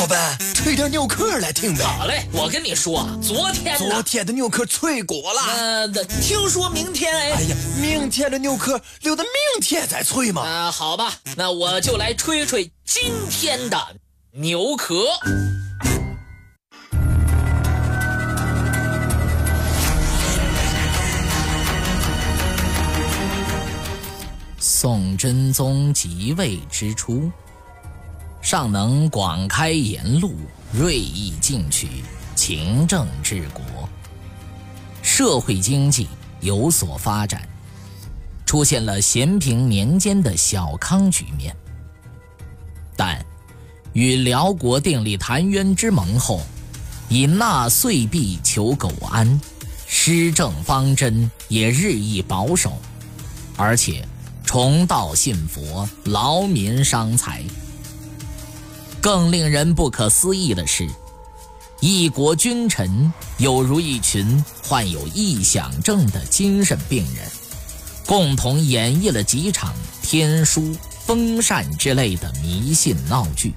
老板，吹点牛壳来听呗。好嘞，我跟你说，昨天昨天的牛壳脆骨了。呃，听说明天哎。哎呀，明天的牛壳留到明天再吹嘛。啊，好吧，那我就来吹吹今天的牛壳。宋真宗即位之初，尚能广开言路，锐意进取，勤政治国，社会经济有所发展，出现了咸平年间的小康局面。但与辽国订立澶渊之盟后，以纳岁币求苟安，施政方针也日益保守，而且。重道信佛，劳民伤财。更令人不可思议的是，一国君臣有如一群患有臆想症的精神病人，共同演绎了几场天书、风扇之类的迷信闹剧。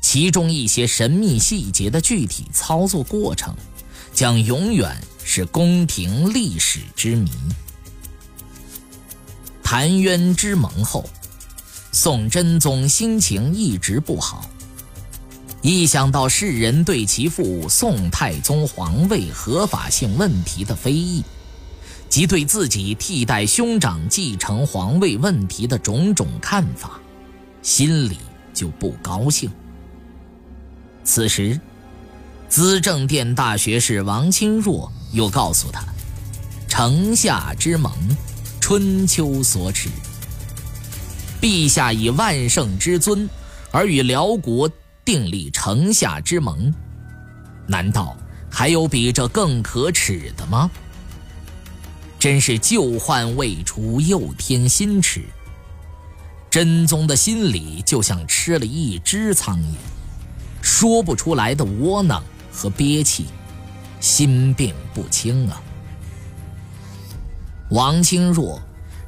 其中一些神秘细节的具体操作过程，将永远是宫廷历史之谜。澶渊之盟后，宋真宗心情一直不好。一想到世人对其父宋太宗皇位合法性问题的非议，及对自己替代兄长继承皇位问题的种种看法，心里就不高兴。此时，资政殿大学士王钦若又告诉他：“城下之盟。”春秋所指，陛下以万圣之尊而与辽国订立城下之盟，难道还有比这更可耻的吗？真是旧患未除，又添新耻。真宗的心里就像吃了一只苍蝇，说不出来的窝囊和憋气，心病不轻啊。王钦若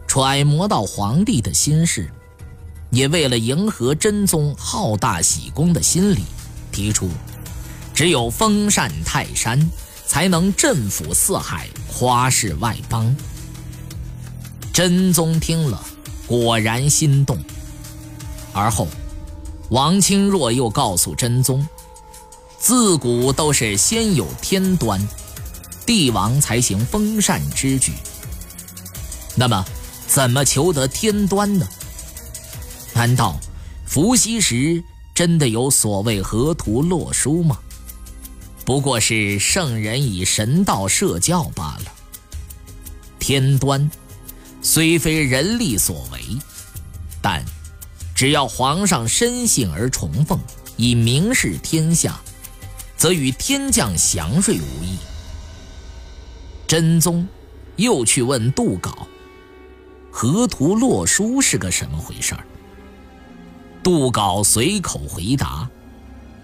揣摩到皇帝的心事，也为了迎合真宗好大喜功的心理，提出只有封禅泰山，才能镇抚四海，夸示外邦。真宗听了，果然心动。而后，王钦若又告诉真宗，自古都是先有天端，帝王才行封禅之举。那么，怎么求得天端呢？难道伏羲时真的有所谓河图洛书吗？不过是圣人以神道设教罢了。天端虽非人力所为，但只要皇上深信而崇奉，以明示天下，则与天降祥瑞无异。真宗又去问杜杲。河图洛书是个什么回事儿？杜稿随口回答：“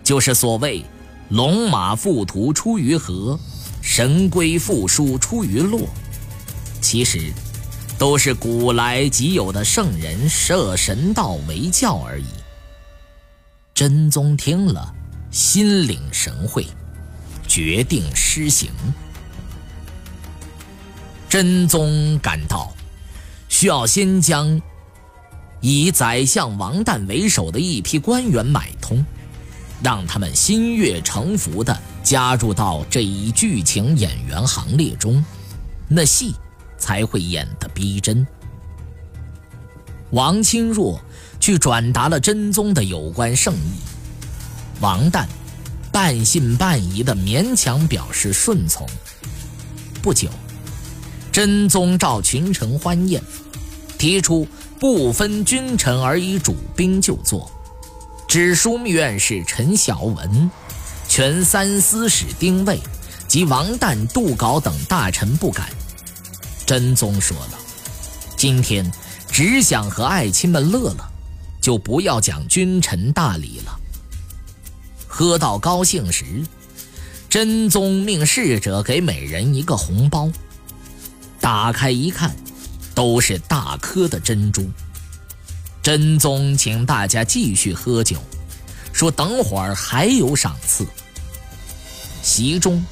就是所谓‘龙马附图出于河，神龟附书出于洛’，其实都是古来即有的圣人设神道为教而已。”真宗听了，心领神会，决定施行。真宗感到。需要先将以宰相王旦为首的一批官员买通，让他们心悦诚服地加入到这一剧情演员行列中，那戏才会演得逼真。王钦若去转达了真宗的有关圣意，王旦半信半疑地勉强表示顺从。不久。真宗召群臣欢宴，提出不分君臣而以主兵就坐，指枢密院使陈晓文、全三司使丁谓及王旦、杜杲等大臣不敢。真宗说了：“今天只想和爱卿们乐乐，就不要讲君臣大礼了。”喝到高兴时，真宗命侍者给每人一个红包。打开一看，都是大颗的珍珠。真宗请大家继续喝酒，说等会儿还有赏赐。席中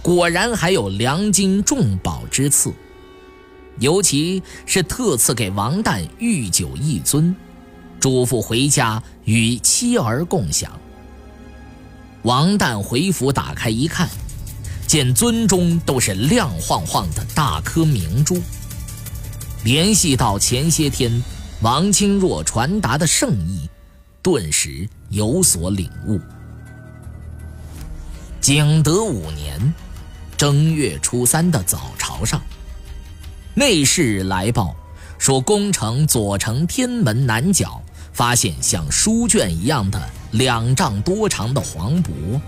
果然还有良金重宝之赐，尤其是特赐给王旦御酒一尊，嘱咐回家与妻儿共享。王旦回府打开一看，见尊中都是亮晃晃的大颗明珠，联系到前些天王清若传达的圣意，顿时有所领悟。景德五年正月初三的早朝上，内侍来报说，宫城左城天门南角发现像书卷一样的两丈多长的黄帛，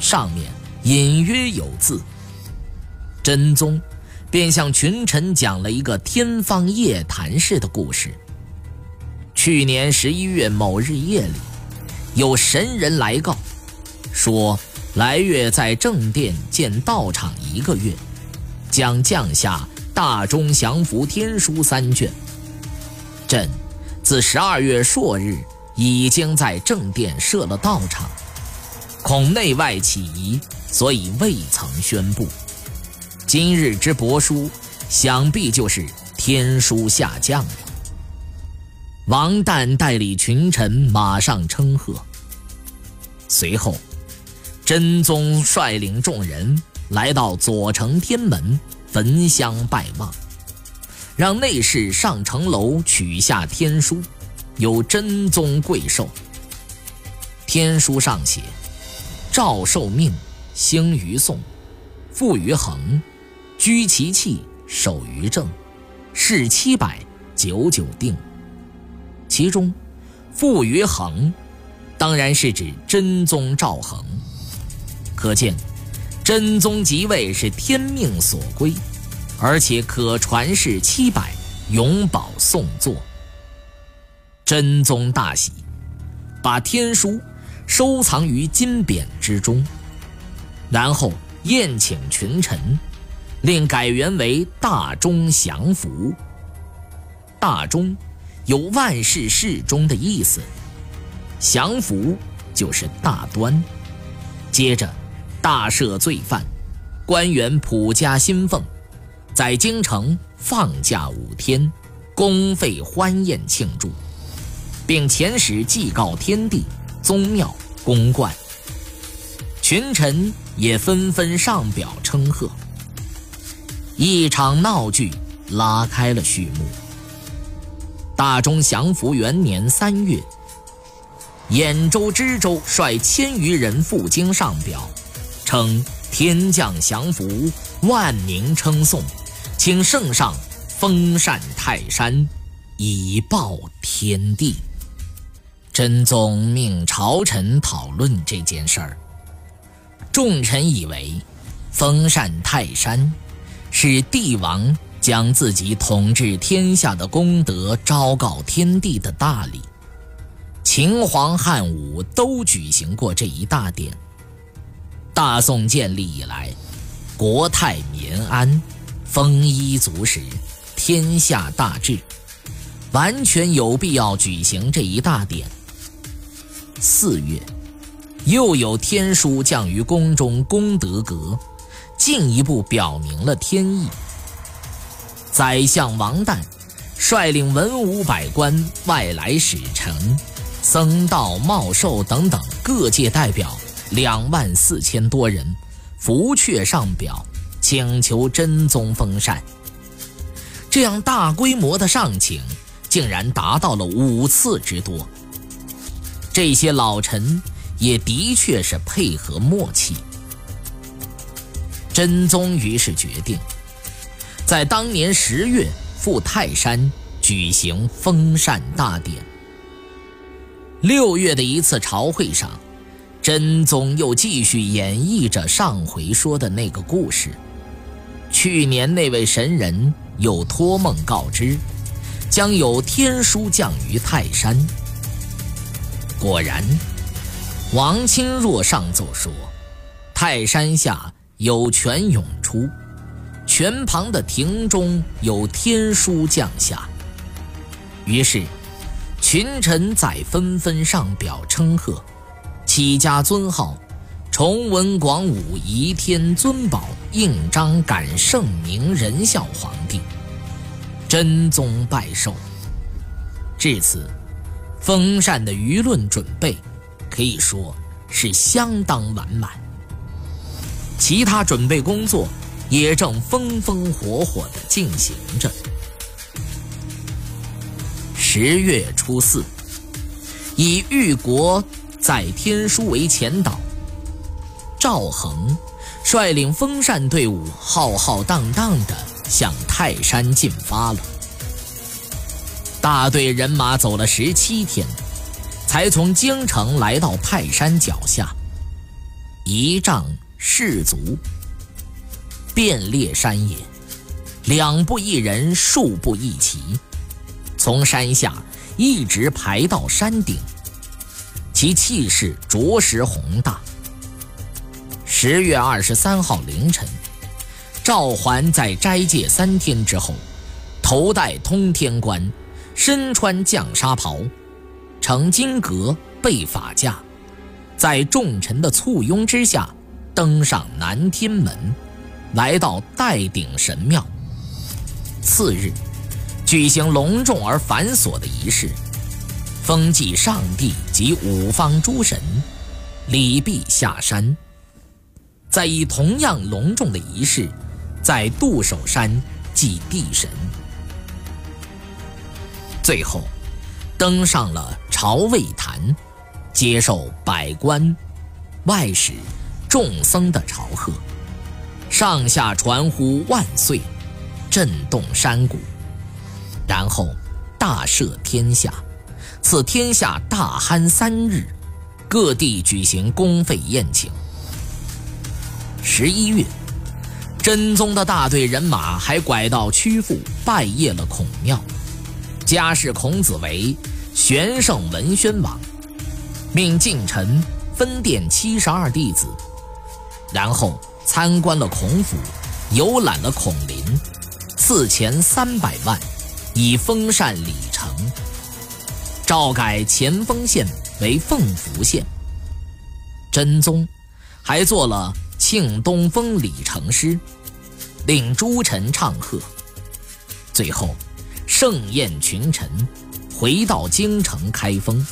上面隐约有字。真宗便向群臣讲了一个天方夜谭式的故事。去年十一月某日夜里，有神人来告，说。来月在正殿建道场一个月，将降下大中祥符天书三卷。朕自十二月朔日已经在正殿设了道场，恐内外起疑，所以未曾宣布。今日之帛书，想必就是天书下降了。王旦代理群臣马上称贺，随后。真宗率领众人来到左城天门焚香拜望，让内侍上城楼取下天书，由真宗贵寿。天书上写：“诏受命，兴于宋，富于恒，居其器，守于正，是七百，九九定。”其中，“富于恒”当然是指真宗赵恒。可见，真宗即位是天命所归，而且可传世七百，永保宋作。真宗大喜，把天书收藏于金匾之中，然后宴请群臣，令改元为大中祥符。大中有万事事中的意思，祥符就是大端。接着。大赦罪犯，官员普加薪俸，在京城放假五天，公费欢宴庆祝，并遣使祭告天地、宗庙、宫观。群臣也纷纷上表称贺。一场闹剧拉开了序幕。大中祥符元年三月，兖州知州率千余人赴京上表。称天降祥符，万民称颂，请圣上封禅泰山，以报天地。真宗命朝臣讨论这件事儿。众臣以为，封禅泰山是帝王将自己统治天下的功德昭告天地的大礼。秦皇汉武都举行过这一大典。大宋建立以来，国泰民安，丰衣足食，天下大治，完全有必要举行这一大典。四月，又有天书降于宫中功德阁，进一步表明了天意。宰相王旦率领文武百官、外来使臣、僧道茂寿等等各界代表。两万四千多人伏阙上表，请求真宗封禅。这样大规模的上请，竟然达到了五次之多。这些老臣也的确是配合默契。真宗于是决定，在当年十月赴泰山举行封禅大典。六月的一次朝会上。真宗又继续演绎着上回说的那个故事。去年那位神人又托梦告知，将有天书降于泰山。果然，王钦若上奏说，泰山下有泉涌出，泉旁的亭中有天书降下。于是。群臣在纷纷上表称贺，起家尊号，崇文广武仪天尊宝印章感圣明仁孝皇帝，真宗拜寿。至此，封禅的舆论准备可以说是相当完满，其他准备工作也正风风火火地进行着。十月初四，以玉国载天书为前导，赵恒率领封禅队伍浩浩荡荡地向泰山进发了。大队人马走了十七天，才从京城来到泰山脚下。一丈士卒，遍列山野，两步一人，数步一骑。从山下一直排到山顶，其气势着实宏大。十月二十三号凌晨，赵桓在斋戒三天之后，头戴通天冠，身穿绛纱袍，乘金阁，背法驾，在众臣的簇拥之下，登上南天门，来到岱顶神庙。次日。举行隆重而繁琐的仪式，封祭上帝及五方诸神，礼毕下山，再以同样隆重的仪式，在杜守山祭地神，最后登上了朝位坛，接受百官、外使、众僧的朝贺，上下传呼万岁，震动山谷。然后大赦天下，赐天下大酣三日，各地举行公费宴请。十一月，真宗的大队人马还拐到曲阜拜谒了孔庙，加谥孔子为玄圣文宣王，命近臣分殿七十二弟子，然后参观了孔府，游览了孔林，赐钱三百万。以封禅礼成，诏改前锋县为凤福县。真宗还做了庆东风礼成诗，令诸臣唱和。最后盛宴群臣，回到京城开封。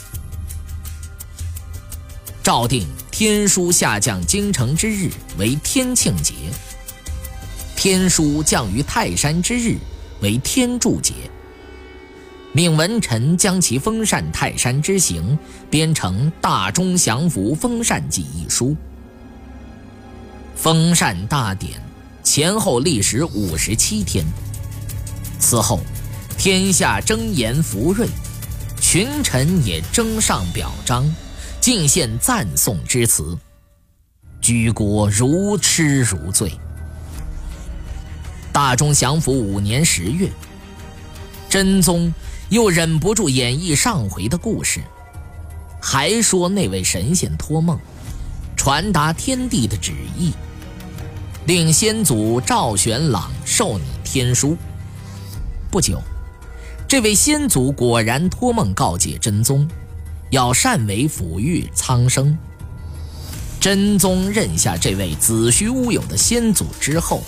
诏定天书下降京城之日为天庆节，天书降于泰山之日。为天柱节，命文臣将其封禅泰山之行编成《大中祥符封禅记》一书。封禅大典前后历时五十七天。此后，天下争言福瑞，群臣也争上表彰，进献赞颂之词，举国如痴如醉。大中祥符五年十月，真宗又忍不住演绎上回的故事，还说那位神仙托梦，传达天地的旨意，令先祖赵玄朗授你天书。不久，这位先祖果然托梦告诫真宗，要善为抚育苍生。真宗认下这位子虚乌有的先祖之后。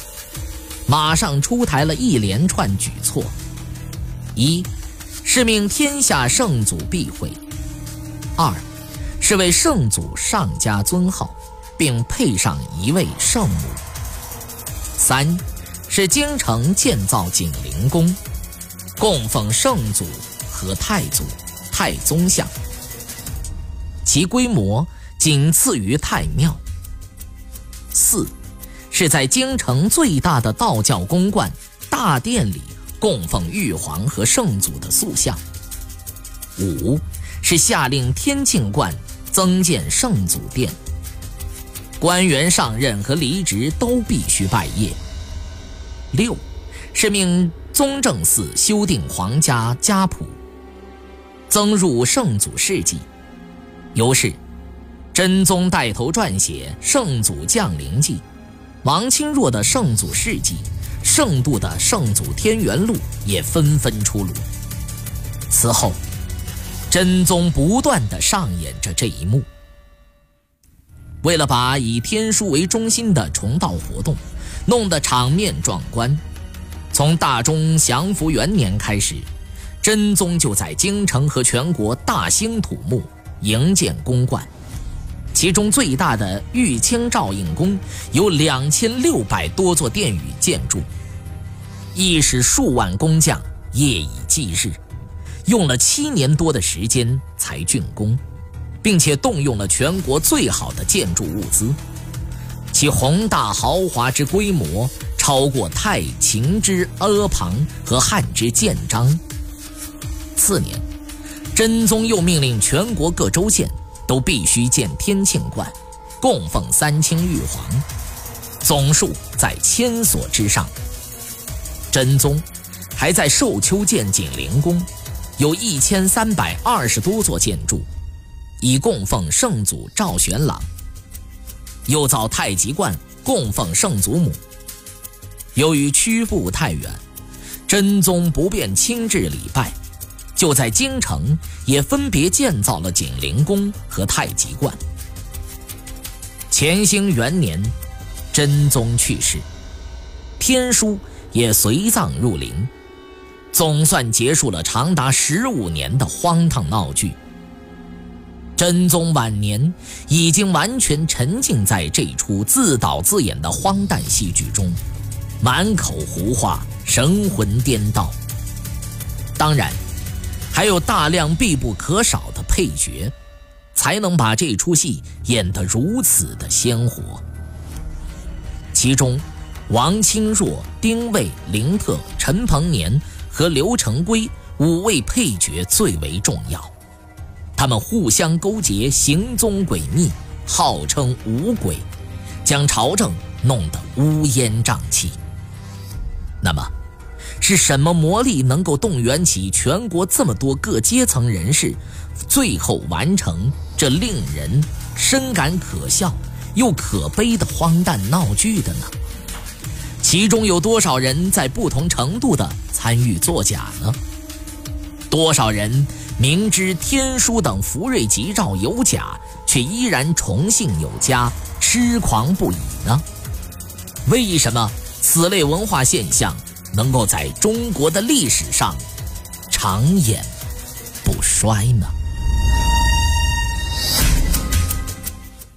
马上出台了一连串举措：一是命天下圣祖避讳；二是为圣祖上加尊号，并配上一位圣母；三是京城建造景灵宫，供奉圣祖和太祖、太宗像，其规模仅次于太庙。四。是在京城最大的道教宫观大殿里供奉玉皇和圣祖的塑像。五是下令天庆观增建圣祖殿，官员上任和离职都必须拜谒。六是命宗正寺修订皇家家谱，增入圣祖事迹。由是，真宗带头撰写《圣祖降临记》。王钦若的《圣祖事迹》，圣度的《圣祖天元录》也纷纷出炉。此后，真宗不断的上演着这一幕。为了把以天书为中心的重道活动弄得场面壮观，从大中祥符元年开始，真宗就在京城和全国大兴土木，营建宫观。其中最大的玉清照应宫有两千六百多座殿宇建筑，亦使数万工匠夜以继日，用了七年多的时间才竣工，并且动用了全国最好的建筑物资，其宏大豪华之规模超过太秦之阿房和汉之建章。次年，真宗又命令全国各州县。都必须建天庆观，供奉三清玉皇，总数在千所之上。真宗还在寿丘建景灵宫，有一千三百二十多座建筑，以供奉圣祖赵玄朗。又造太极观，供奉圣祖母。由于曲阜太远，真宗不便亲至礼拜。就在京城，也分别建造了景灵宫和太极观。乾兴元年，真宗去世，天书也随葬入陵，总算结束了长达十五年的荒唐闹剧。真宗晚年已经完全沉浸在这出自导自演的荒诞戏剧中，满口胡话，神魂颠倒。当然。还有大量必不可少的配角，才能把这出戏演得如此的鲜活。其中，王清若、丁谓、林特、陈鹏年和刘成规五位配角最为重要。他们互相勾结，行踪诡秘，号称五鬼，将朝政弄得乌烟瘴气。那么？是什么魔力能够动员起全国这么多各阶层人士，最后完成这令人深感可笑又可悲的荒诞闹剧的呢？其中有多少人在不同程度的参与作假呢？多少人明知天书等福瑞吉兆有假，却依然崇信有加、痴狂不已呢？为什么此类文化现象？能够在中国的历史上长演不衰呢？